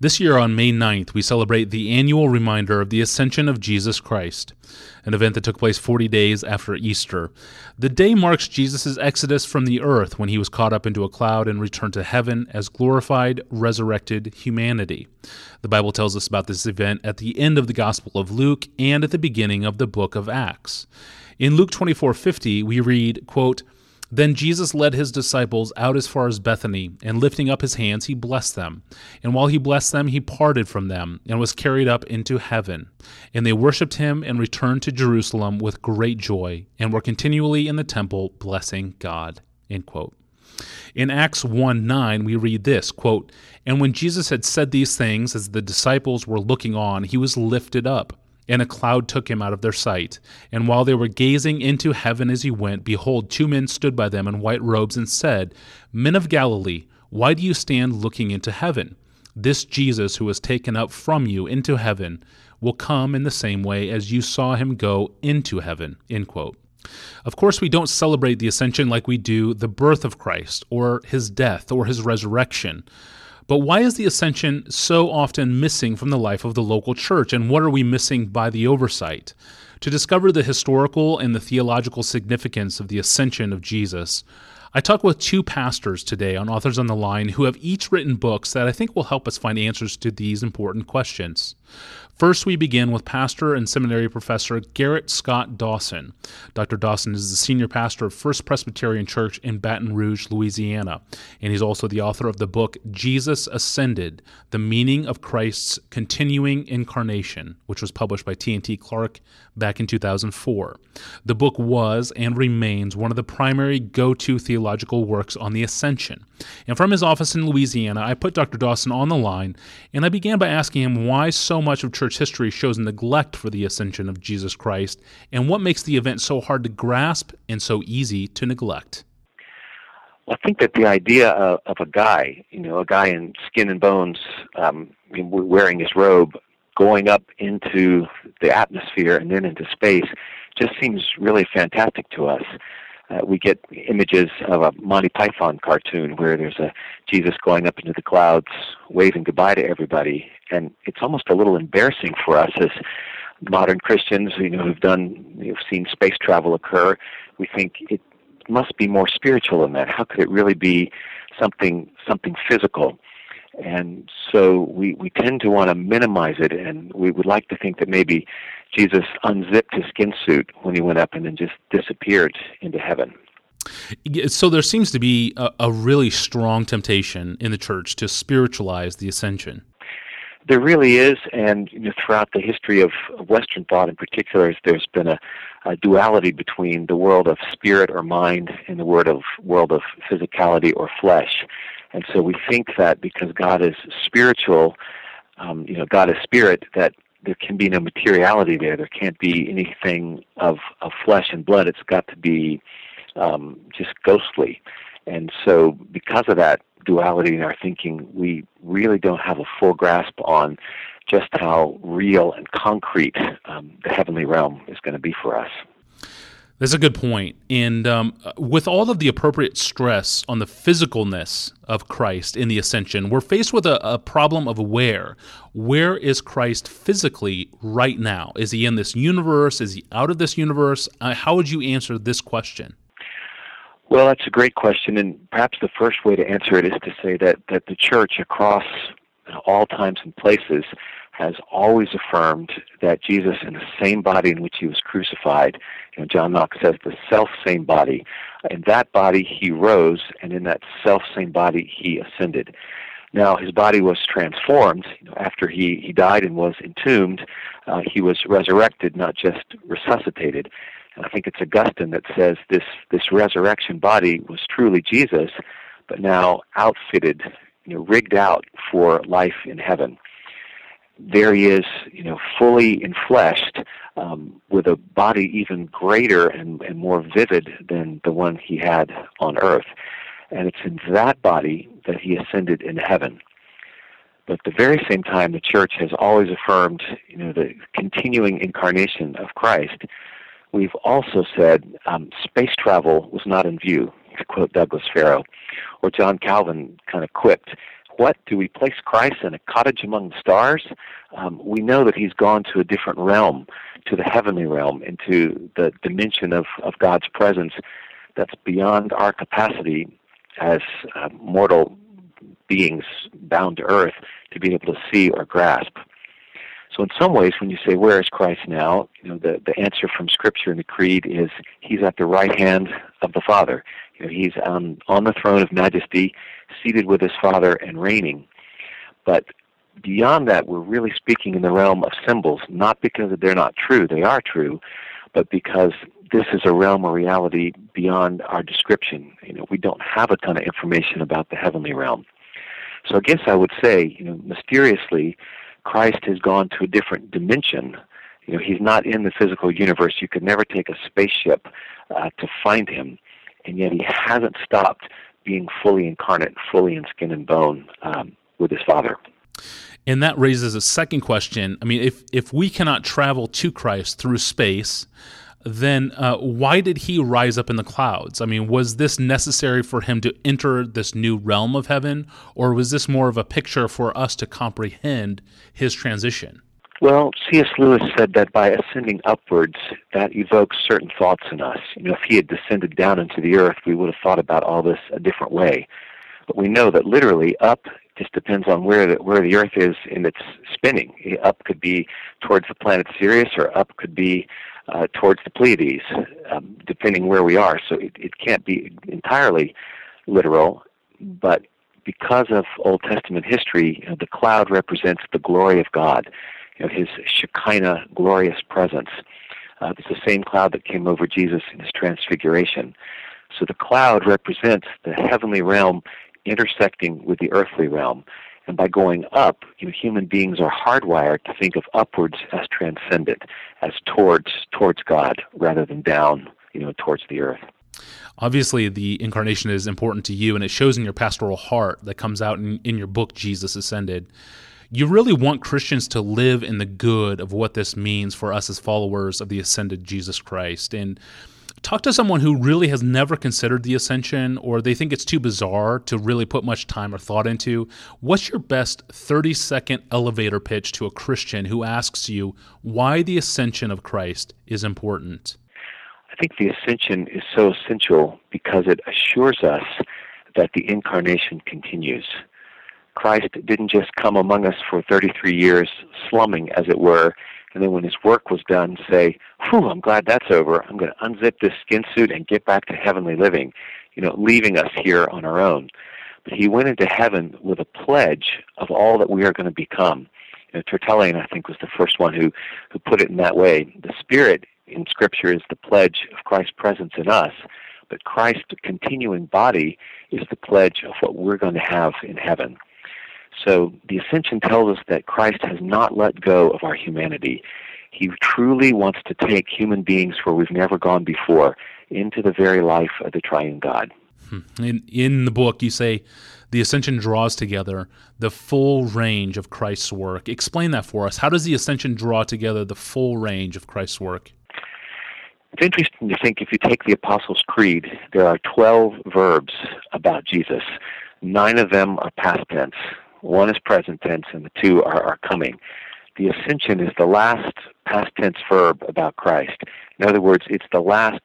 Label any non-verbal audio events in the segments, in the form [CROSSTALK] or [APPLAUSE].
This year on May 9th, we celebrate the annual reminder of the ascension of Jesus Christ, an event that took place 40 days after Easter. The day marks Jesus' exodus from the earth when he was caught up into a cloud and returned to heaven as glorified, resurrected humanity. The Bible tells us about this event at the end of the Gospel of Luke and at the beginning of the book of Acts. In Luke 24:50, we read, quote, then Jesus led his disciples out as far as Bethany, and lifting up his hands, he blessed them. And while he blessed them, he parted from them, and was carried up into heaven. And they worshipped him, and returned to Jerusalem with great joy, and were continually in the temple blessing God. In Acts 1 9, we read this quote, And when Jesus had said these things, as the disciples were looking on, he was lifted up and a cloud took him out of their sight. And while they were gazing into heaven as he went, behold, two men stood by them in white robes and said, Men of Galilee, why do you stand looking into heaven? This Jesus who was taken up from you into heaven will come in the same way as you saw him go into heaven. End quote. Of course, we don't celebrate the ascension like we do the birth of Christ, or his death, or his resurrection. But why is the ascension so often missing from the life of the local church, and what are we missing by the oversight? To discover the historical and the theological significance of the ascension of Jesus, I talk with two pastors today on Authors on the Line who have each written books that I think will help us find answers to these important questions. First, we begin with pastor and seminary professor Gerrit Scott Dawson. Dr. Dawson is the senior pastor of First Presbyterian Church in Baton Rouge, Louisiana, and he's also the author of the book Jesus Ascended The Meaning of Christ's Continuing Incarnation, which was published by T&T Clark back in 2004. The book was and remains one of the primary go to theological works on the Ascension. And from his office in Louisiana, I put Dr. Dawson on the line, and I began by asking him why so much of church church history shows neglect for the ascension of Jesus Christ, and what makes the event so hard to grasp and so easy to neglect? Well, I think that the idea of, of a guy, you know, a guy in skin and bones, um, wearing his robe, going up into the atmosphere and then into space, just seems really fantastic to us. Uh, we get images of a Monty Python cartoon where there's a Jesus going up into the clouds, waving goodbye to everybody, and it's almost a little embarrassing for us as modern Christians, you know, who've done, who've seen space travel occur. We think it must be more spiritual than that. How could it really be something something physical? And so we, we tend to want to minimize it, and we would like to think that maybe Jesus unzipped his skin suit when he went up and then just disappeared into heaven. So there seems to be a, a really strong temptation in the church to spiritualize the ascension. There really is, and you know, throughout the history of Western thought in particular, there's been a, a, duality between the world of spirit or mind and the world of world of physicality or flesh. And so we think that because God is spiritual, um, you know, God is spirit, that there can be no materiality there. There can't be anything of, of flesh and blood. It's got to be um, just ghostly. And so, because of that duality in our thinking, we really don't have a full grasp on just how real and concrete um, the heavenly realm is going to be for us. That's a good point. And um, with all of the appropriate stress on the physicalness of Christ in the ascension, we're faced with a, a, problem of where. Where is Christ physically right now? Is he in this universe? Is he out of this universe? Uh, how would you answer this question? Well, that's a great question. And perhaps the first way to answer it is to say that, that the church across all times and places has always affirmed that Jesus, in the same body in which he was crucified, you know, John Knox says the self same body, in that body he rose, and in that self same body he ascended. Now his body was transformed you know, after he, he died and was entombed. Uh, he was resurrected, not just resuscitated. And I think it's Augustine that says this this resurrection body was truly Jesus, but now outfitted, you know, rigged out for life in heaven there he is, you know, fully enfleshed, um, with a body even greater and, and more vivid than the one he had on earth. And it's in that body that he ascended into heaven. But at the very same time, the church has always affirmed, you know, the continuing incarnation of Christ. We've also said um, space travel was not in view, to quote Douglas Farrow, or John Calvin kind of quipped, what do we place Christ in a cottage among the stars? Um, we know that he's gone to a different realm, to the heavenly realm, into the dimension of, of God's presence that's beyond our capacity as uh, mortal beings bound to earth to be able to see or grasp. So in some ways, when you say, where is Christ now? You know, the, the answer from Scripture and the Creed is he's at the right hand of the Father. You know, he's on, on the throne of majesty, seated with his Father and reigning. But beyond that, we're really speaking in the realm of symbols, not because they're not true, they are true, but because this is a realm of reality beyond our description. You know, we don't have a ton of information about the heavenly realm. So I guess I would say, you know, mysteriously, Christ has gone to a different dimension. You know, he's not in the physical universe. You could never take a spaceship uh, to find him, and yet he hasn't stopped being fully incarnate, fully in skin and bone um, with his Father. And that raises a second question. I mean, if if we cannot travel to Christ through space, then uh, why did he rise up in the clouds? I mean, was this necessary for him to enter this new realm of heaven, or was this more of a picture for us to comprehend his transition? Well, C.S. Lewis said that by ascending upwards, that evokes certain thoughts in us. You know, if he had descended down into the earth, we would have thought about all this a different way. But we know that literally up just depends on where the where the Earth is in its spinning. Up could be towards the planet Sirius, or up could be uh, towards the Pleiades, um, depending where we are. So it, it can't be entirely literal, but because of Old Testament history, you know, the cloud represents the glory of God, you know, His Shekinah glorious presence. Uh, it's the same cloud that came over Jesus in His transfiguration. So the cloud represents the heavenly realm intersecting with the earthly realm. And by going up, you know, human beings are hardwired to think of upwards as transcendent, as towards towards God, rather than down, you know, towards the earth. Obviously, the incarnation is important to you, and it shows in your pastoral heart that comes out in, in your book, Jesus Ascended. You really want Christians to live in the good of what this means for us as followers of the ascended Jesus Christ. And talk to someone who really has never considered the ascension or they think it's too bizarre to really put much time or thought into. What's your best 30 second elevator pitch to a Christian who asks you why the ascension of Christ is important? I think the ascension is so essential because it assures us that the incarnation continues. Christ didn't just come among us for 33 years, slumming, as it were, and then when his work was done, say, "Whew, I'm glad that's over. I'm going to unzip this skin suit and get back to heavenly living," you know, leaving us here on our own. But he went into heaven with a pledge of all that we are going to become. You know, Tertullian, I think, was the first one who who put it in that way. The Spirit in Scripture is the pledge of Christ's presence in us, but Christ's continuing body is the pledge of what we're going to have in heaven. So the ascension tells us that Christ has not let go of our humanity. He truly wants to take human beings where we've never gone before into the very life of the triune God. Hmm. In, in the book, you say the ascension draws together the full range of Christ's work. Explain that for us. How does the ascension draw together the full range of Christ's work? It's interesting to think if you take the Apostles' Creed, there are 12 verbs about Jesus. Nine of them are past tense. One is present tense, and the two are, are coming. The ascension is the last past tense verb about Christ. In other words, it's the last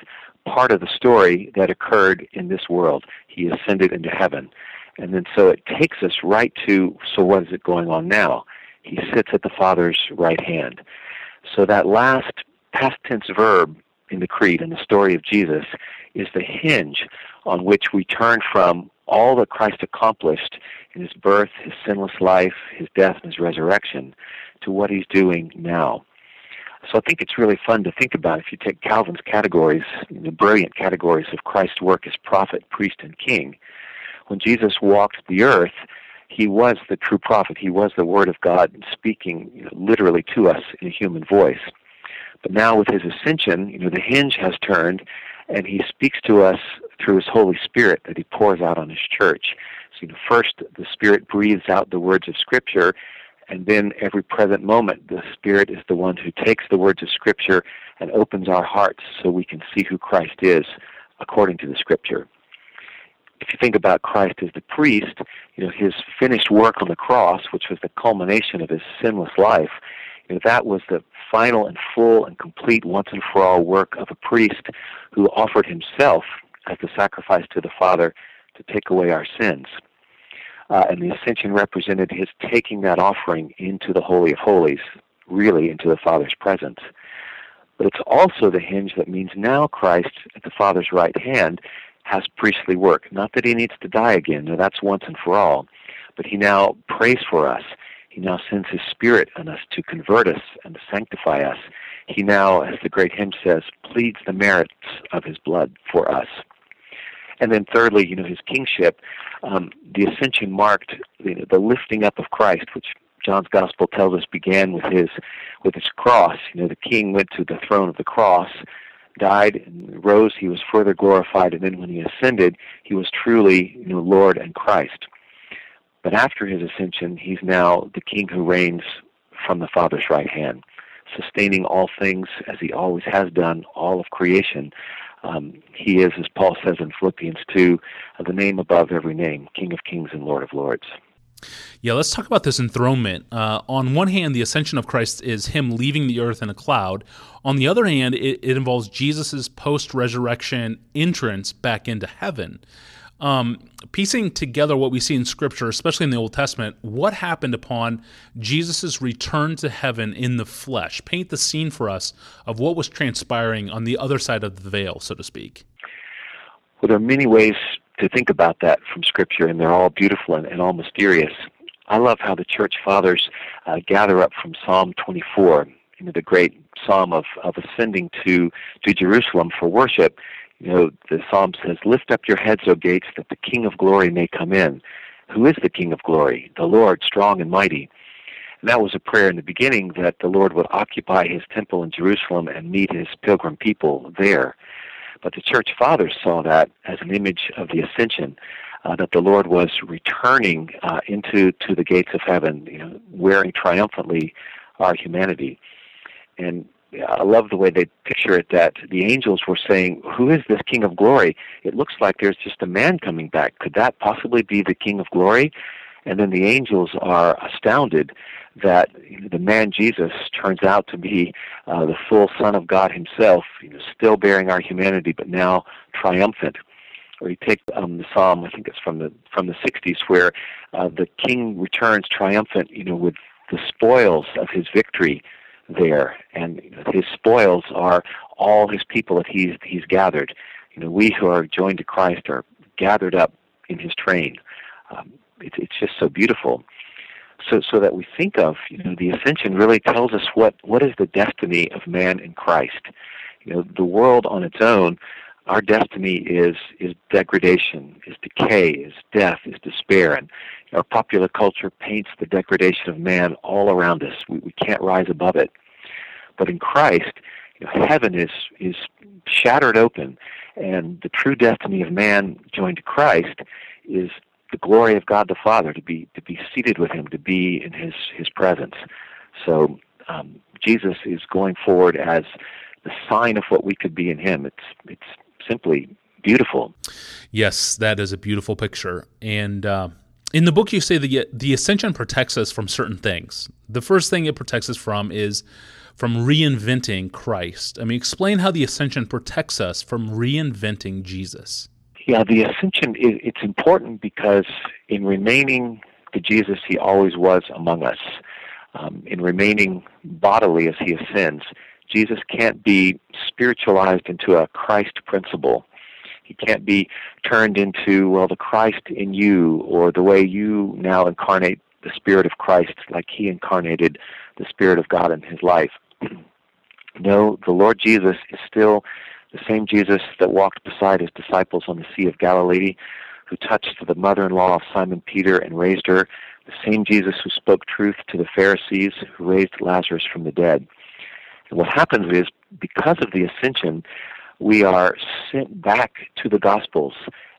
part of the story that occurred in this world. He ascended into heaven. And then so it takes us right to so what is it going on now? He sits at the Father's right hand. So that last past tense verb in the Creed in the story of Jesus is the hinge on which we turn from all that Christ accomplished in his birth, his sinless life, his death, and his resurrection to what he's doing now. So I think it's really fun to think about if you take Calvin's categories, the brilliant categories of Christ's work as prophet, priest, and king. When Jesus walked the earth, he was the true prophet. He was the Word of God speaking you know, literally to us in a human voice. But now with his ascension, you know, the hinge has turned, and he speaks to us through his Holy Spirit that he pours out on his church. So, you know, first the Spirit breathes out the words of Scripture, and then every present moment the Spirit is the one who takes the words of Scripture and opens our hearts so we can see who Christ is according to the Scripture. if you think about Christ as the priest, you know, his finished work on the cross, which was the culmination of his sinless life, you know, that was the final and full and complete once and for all work of a priest who offered himself as the sacrifice to the Father to take away our sins. Uh, and the ascension represented his taking that offering into the Holy of Holies, really into the Father's presence. But it's also the hinge that means now Christ at the Father's right hand has priestly work. Not that he needs to die again, no, that's once and for all. But he now prays for us. He now sends his Spirit on us to convert us and to sanctify us. He now, as the great hymn says, pleads the merits of his blood for us. And then thirdly, you know, his kingship, um, the ascension marked you know, the lifting up of Christ, which John's gospel tells us began with his with his cross. You know, the king went to the throne of the cross, died and rose, he was further glorified, and then when he ascended, he was truly, you know, Lord and Christ. But after his ascension, he's now the king who reigns from the Father's right hand, sustaining all things as he always has done, all of creation. Um, he is, as Paul says in Philippians 2, the name above every name, King of kings and Lord of lords. Yeah, let's talk about this enthronement. Uh, on one hand, the ascension of Christ is him leaving the earth in a cloud. On the other hand, it, it involves Jesus' post resurrection entrance back into heaven. Um, piecing together what we see in Scripture, especially in the Old Testament, what happened upon Jesus' return to heaven in the flesh? Paint the scene for us of what was transpiring on the other side of the veil, so to speak. Well, there are many ways to think about that from Scripture, and they're all beautiful and, and all mysterious. I love how the church fathers uh, gather up from Psalm 24, you know, the great psalm of, of ascending to, to Jerusalem for worship. You know, the psalm says, Lift up your heads, O gates, that the King of glory may come in. Who is the King of glory? The Lord, strong and mighty. And that was a prayer in the beginning that the Lord would occupy his temple in Jerusalem and meet his pilgrim people there. But the church fathers saw that as an image of the ascension, uh, that the Lord was returning uh, into to the gates of heaven, you know, wearing triumphantly our humanity. And I love the way they picture it that the angels were saying, Who is this King of glory? It looks like there's just a man coming back. Could that possibly be the King of glory? And then the angels are astounded that the man Jesus turns out to be uh, the full Son of God Himself, you know, still bearing our humanity, but now triumphant. Or you take um, the psalm, I think it's from the from the 60s, where uh, the King returns triumphant, you know, with the spoils of His victory there, and His spoils are all His people that He's He's gathered. You know, we who are joined to Christ are gathered up in His train. Um, it, it's just so beautiful so so that we think of you know the ascension really tells us what what is the destiny of man in Christ. You know, the world on its own, our destiny is is degradation, is decay, is death, is despair, and our popular culture paints the degradation of man all around us. We we can't rise above it. But in Christ, you know, heaven is is shattered open, and the true destiny of man joined to Christ is the glory of God the Father, to be to be seated with Him, to be in His His presence. So um, Jesus is going forward as the sign of what we could be in Him. It's it's simply beautiful. Yes, that is a beautiful picture. And uh, in the book, you say that the ascension protects us from certain things. The first thing it protects us from is from reinventing Christ. I mean, explain how the ascension protects us from reinventing Jesus. Yeah, the ascension it's important because in remaining the Jesus he always was among us, um, in remaining bodily as he ascends, Jesus can't be spiritualized into a Christ principle. He can't be turned into, well, the Christ in you, or the way you now incarnate the Spirit of Christ, like he incarnated the Spirit of God in his life. [CLEARS THROAT] no, the Lord Jesus is still the same Jesus that walked beside his disciples on the Sea of Galilee, who touched the mother in law of Simon Peter and raised her, the same Jesus who spoke truth to the Pharisees, who raised Lazarus from the dead. And what happens is, because of the ascension, we are sent back to the Gospels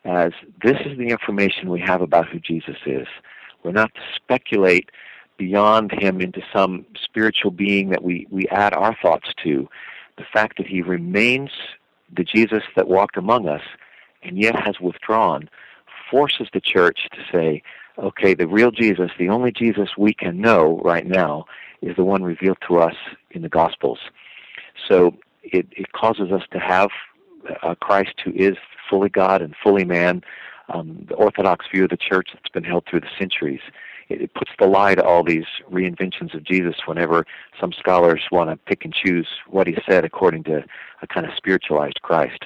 as this is the information we have about who Jesus is. We're not to speculate beyond him into some spiritual being that we, we add our thoughts to. The fact that he remains the Jesus that walked among us and yet has withdrawn forces the church to say, okay, the real Jesus, the only Jesus we can know right now, is the one revealed to us in the Gospels. So it, it causes us to have a Christ who is fully God and fully man, um, the Orthodox view of the church that's been held through the centuries. It, it puts the lie to all these reinventions of Jesus whenever some scholars want to pick and choose what he said according to a kind of spiritualized Christ.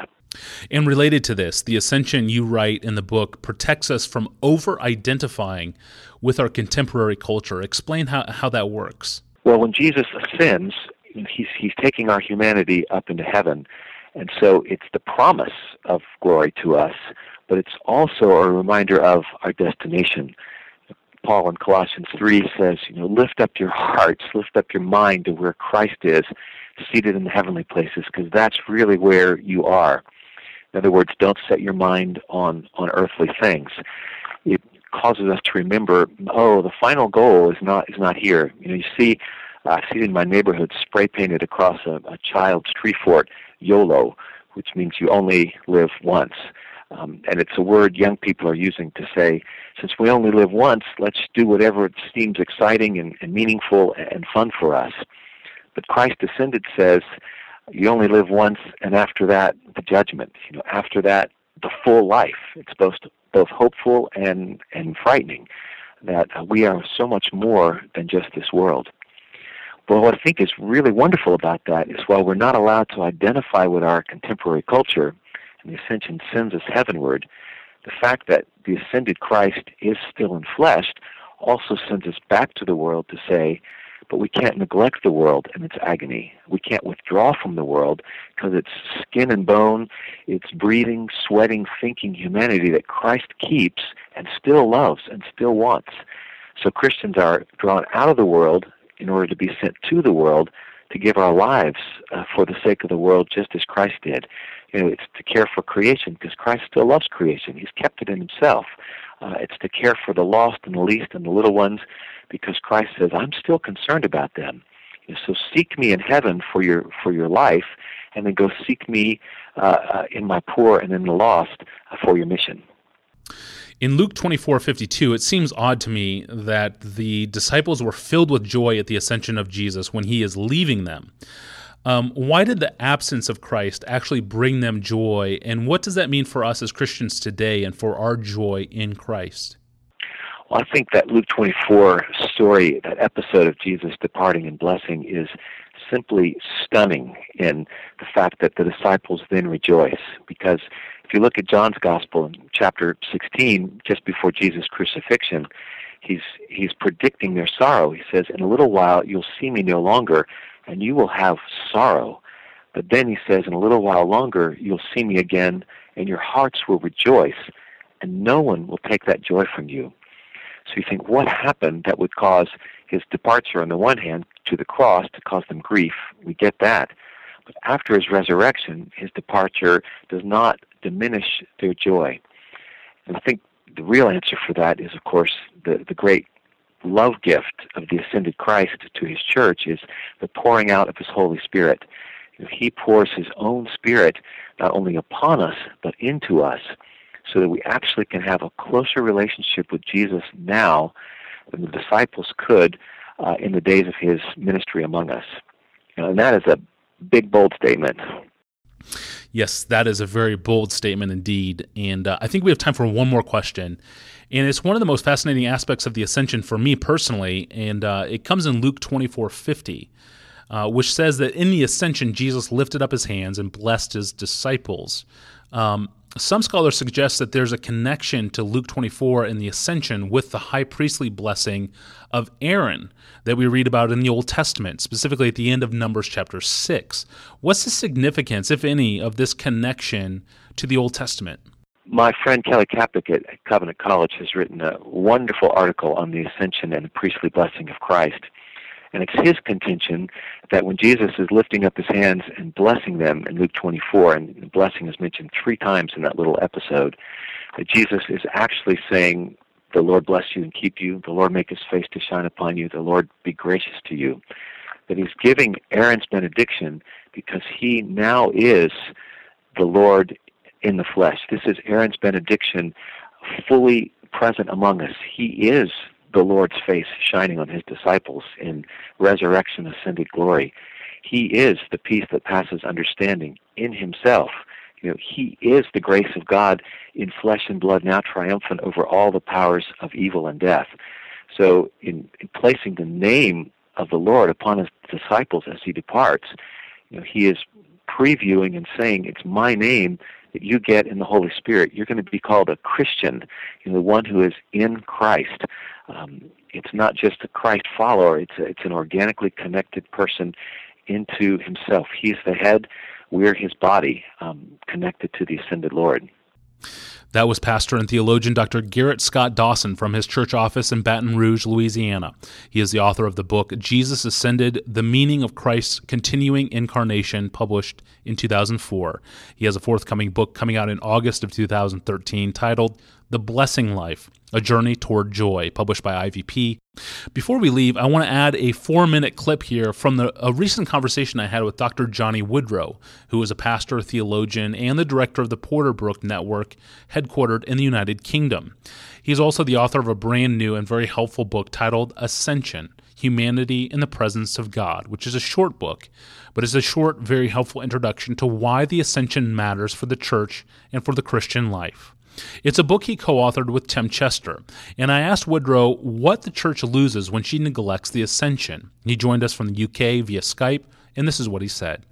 And related to this, the ascension you write in the book protects us from over identifying with our contemporary culture. Explain how, how that works. Well, when Jesus ascends, he's, he's taking our humanity up into heaven. And so it's the promise of glory to us, but it's also a reminder of our destination. Paul in Colossians 3 says, you know, lift up your hearts, lift up your mind to where Christ is, seated in the heavenly places, because that's really where you are. In other words, don't set your mind on, on earthly things. It causes us to remember, oh, the final goal is not is not here. You know, you see, I see in my neighborhood spray painted across a, a child's tree fort, YOLO, which means you only live once. Um, and it's a word young people are using to say, since we only live once, let's do whatever seems exciting and, and meaningful and fun for us. But Christ Ascended says, you only live once, and after that, the judgment. You know, after that, the full life. It's both both hopeful and and frightening that uh, we are so much more than just this world. But what I think is really wonderful about that is while we're not allowed to identify with our contemporary culture, and the ascension sends us heavenward, the fact that the ascended Christ is still in flesh also sends us back to the world to say, but we can't neglect the world and its agony. We can't withdraw from the world because it's skin and bone, it's breathing, sweating, thinking humanity that Christ keeps and still loves and still wants. So Christians are drawn out of the world in order to be sent to the world to give our lives uh, for the sake of the world just as Christ did. You know, it's to care for creation because Christ still loves creation. He's kept it in himself. Uh, it's to care for the lost and the least and the little ones because Christ says, I'm still concerned about them. So seek me in heaven for your for your life, and then go seek me uh, uh, in my poor and in the lost uh, for your mission. In Luke 24 52, it seems odd to me that the disciples were filled with joy at the ascension of Jesus when he is leaving them. Um, why did the absence of Christ actually bring them joy, and what does that mean for us as Christians today and for our joy in Christ? Well, I think that Luke 24 story, that episode of Jesus departing and blessing, is simply stunning in the fact that the disciples then rejoice. Because if you look at John's Gospel in chapter 16, just before Jesus' crucifixion, he's he's predicting their sorrow. He says, "In a little while you'll see me no longer, and you will have sorrow." But then he says, "In a little while longer you'll see me again, and your hearts will rejoice, and no one will take that joy from you." So you think, what happened that would cause his departure on the one hand to the cross to cause them grief? We get that. But after his resurrection, his departure does not diminish their joy. And I think the real answer for that is, of course, the, the great love gift of the ascended Christ to his church is the pouring out of his Holy Spirit. He pours his own Spirit not only upon us, but into us, so that we actually can have a closer relationship with Jesus now than the disciples could uh, in the days of his ministry among us. And that is a big, bold statement. Yes, that is a very bold statement indeed. And uh, I think we have time for one more question. And it's one of the most fascinating aspects of the ascension for me personally. And uh, it comes in Luke 24 50, uh, which says that in the ascension, Jesus lifted up his hands and blessed his disciples. Um, some scholars suggest that there's a connection to Luke 24 and the ascension with the high priestly blessing of Aaron that we read about in the Old Testament, specifically at the end of Numbers chapter 6. What's the significance, if any, of this connection to the Old Testament? My friend Kelly Kapic at Covenant College has written a wonderful article on the ascension and the priestly blessing of Christ. And it's his contention that when Jesus is lifting up his hands and blessing them in Luke 24, and the blessing is mentioned three times in that little episode, that Jesus is actually saying, The Lord bless you and keep you, the Lord make his face to shine upon you, the Lord be gracious to you. That he's giving Aaron's benediction because he now is the Lord in the flesh. This is Aaron's benediction fully present among us. He is the Lord's face shining on his disciples in resurrection ascended glory. He is the peace that passes understanding in himself. You know, he is the grace of God in flesh and blood, now triumphant over all the powers of evil and death. So, in, in placing the name of the Lord upon his disciples as he departs, you know, he is previewing and saying, "It's my name that you get in the Holy Spirit. You're going to be called a Christian, you know, the one who is in Christ." Um, it's not just a Christ follower; it's a, it's an organically connected person into Himself. He's the head; we're His body, um, connected to the ascended Lord. That was pastor and theologian Dr. Gerrit Scott Dawson from his church office in Baton Rouge, Louisiana. He is the author of the book Jesus Ascended The Meaning of Christ's Continuing Incarnation, published in 2004. He has a forthcoming book coming out in August of 2013 titled The Blessing Life A Journey Toward Joy, published by IVP. Before we leave, I want to add a four minute clip here from the, a recent conversation I had with Dr. Jonny Woodrow, who is a pastor, theologian, and the director of the Porterbrook Network, headquartered in the United Kingdom. He's also the author of a brand new and very helpful book titled Ascension Humanity in the Presence of God, which is a short book, but is a short, very helpful introduction to why the ascension matters for the church and for the Christian life. It's a book he co authored with Tim Chester, and I asked Woodrow what the church loses when she neglects the ascension. He joined us from the UK via Skype, and this is what he said.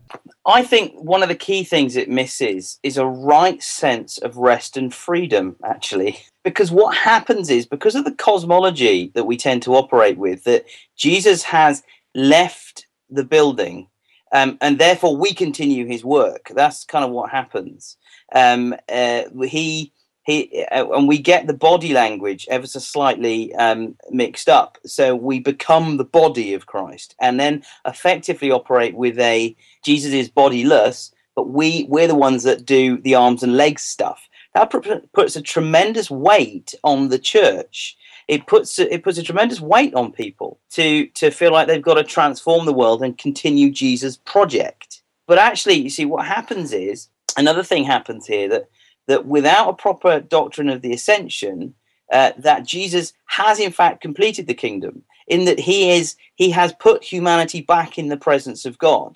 I think one of the key things it misses is a right sense of rest and freedom, actually. Because what happens is, because of the cosmology that we tend to operate with, that Jesus has left the building um, and therefore we continue his work. That's kind of what happens. Um, uh, he he uh, and we get the body language ever so slightly um, mixed up. So we become the body of christ and then effectively operate with a jesus is bodiless but we we're the ones that do the arms and legs stuff. That puts a tremendous weight on the church. It puts it puts a tremendous weight on people to to feel like they've got to transform the world and continue jesus project. But actually you see what happens is another thing happens here that that without a proper doctrine of the ascension, uh, that Jesus has in fact completed the kingdom, in that he is he has put humanity back in the presence of God.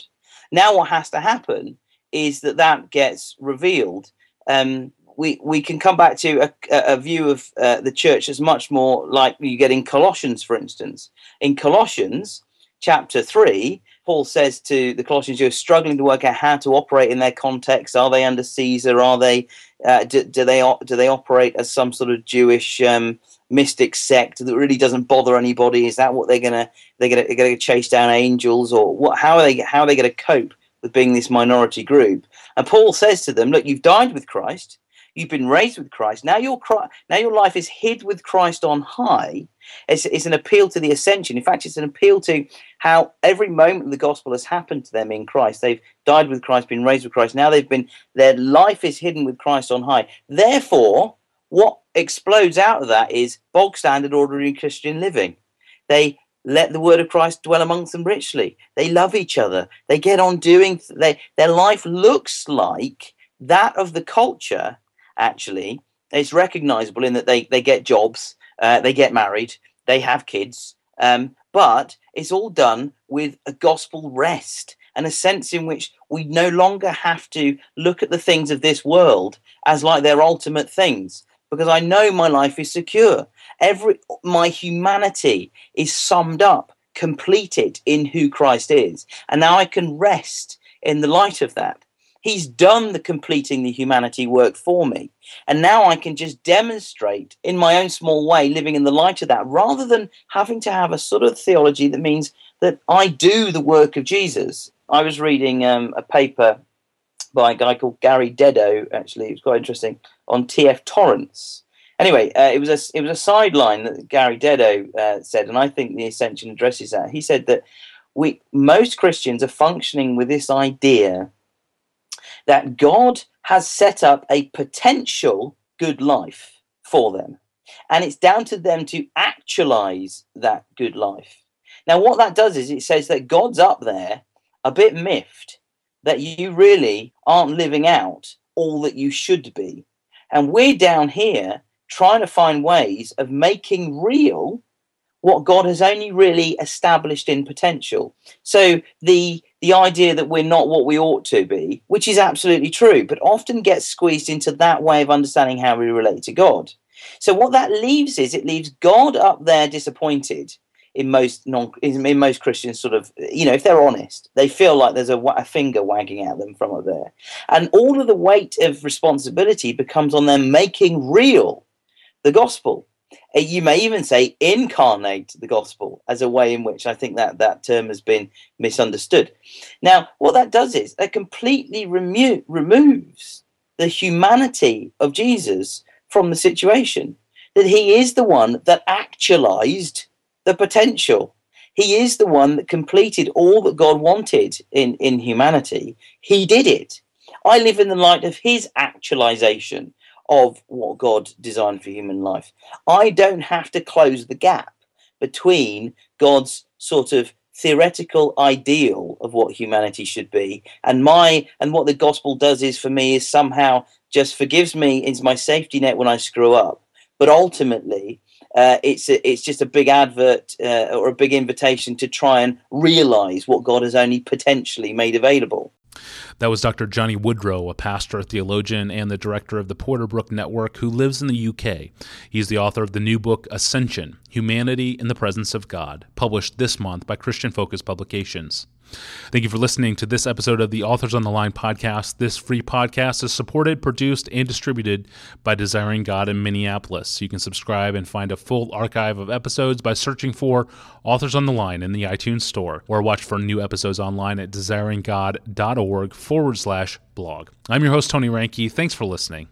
Now, what has to happen is that that gets revealed. Um, we we can come back to a, a view of uh, the church as much more like you get in Colossians, for instance. In Colossians chapter three, Paul says to the Colossians who are struggling to work out how to operate in their context. Are they under Caesar? Are they uh, do, do, they do they operate as some sort of Jewish um, mystic sect that really doesn't bother anybody? Is that what they're gonna they're gonna they're gonna chase down angels or what? How are they how are they to cope with being this minority group? And Paul says to them, "Look, you've died with Christ." You've been raised with Christ. Now your now your life is hid with Christ on high. It's, it's an appeal to the ascension. In fact, it's an appeal to how every moment the gospel has happened to them in Christ. They've died with Christ, been raised with Christ. Now they've been their life is hidden with Christ on high. Therefore, what explodes out of that is bog standard ordinary Christian living. They let the word of Christ dwell amongst them richly. They love each other. They get on doing. They, their life looks like that of the culture actually It's recognizable in that they, they get jobs, uh, they get married, they have kids, um, but it's all done with a gospel rest and a sense in which we no longer have to look at the things of this world as like their ultimate things because I know my life is secure. Every my humanity is summed up, completed in who Christ is, and now I can rest in the light of that. He's done the completing the humanity work for me. And now I can just demonstrate in my own small way, living in the light of that, rather than having to have a sort of theology that means that I do the work of Jesus. I was reading um, a paper by a guy called Gary Deddo, actually, it was quite interesting, on T.F. Torrance. Anyway, uh, it was a it was a sideline that Gary Deddo uh, said, and I think the Ascension addresses that. He said that we most Christians are functioning with this idea that God has set up a potential good life for them. And it's down to them to actualize that good life. Now, what that does is it says that God's up there a bit miffed that you really aren't living out all that you should be. And we're down here trying to find ways of making real what God has only really established in potential. So the the idea that we're not what we ought to be, which is absolutely true, but often gets squeezed into that way of understanding how we relate to God. So what that leaves is it leaves God up there disappointed in most non in most Christians sort of you know if they're honest they feel like there's a, a, finger wagging at them from up there and all of the weight of responsibility becomes on them making real the gospel Uh, you may even say incarnate the gospel as a way in which I think that that term has been misunderstood. Now, what that does is it completely remo- removes the humanity of Jesus from the situation. That he is the one that actualized the potential. He is the one that completed all that God wanted in, in humanity. He did it. I live in the light of his actualization of what God designed for human life. I don't have to close the gap between God's sort of theoretical ideal of what humanity should be and my and what the gospel does is for me is somehow just forgives me is my safety net when I screw up but ultimately uh, it's a, it's just a big advert uh, or a big invitation to try and realize what God has only potentially made available that was Dr. Jonny Woodrow, a pastor, theologian, and the director of the Porterbrook Network who lives in the UK. He's the author of the new book, Ascension Humanity in the Presence of God, published this month by Christian Focus Publications. Thank you for listening to this episode of the Authors on the Line podcast. This free podcast is supported, produced, and distributed by Desiring God in Minneapolis. You can subscribe and find a full archive of episodes by searching for Authors on the Line in the iTunes Store or watch for new episodes online at desiringgod.org forward slash blog. I'm your host, Tony Reinke. Thanks for listening.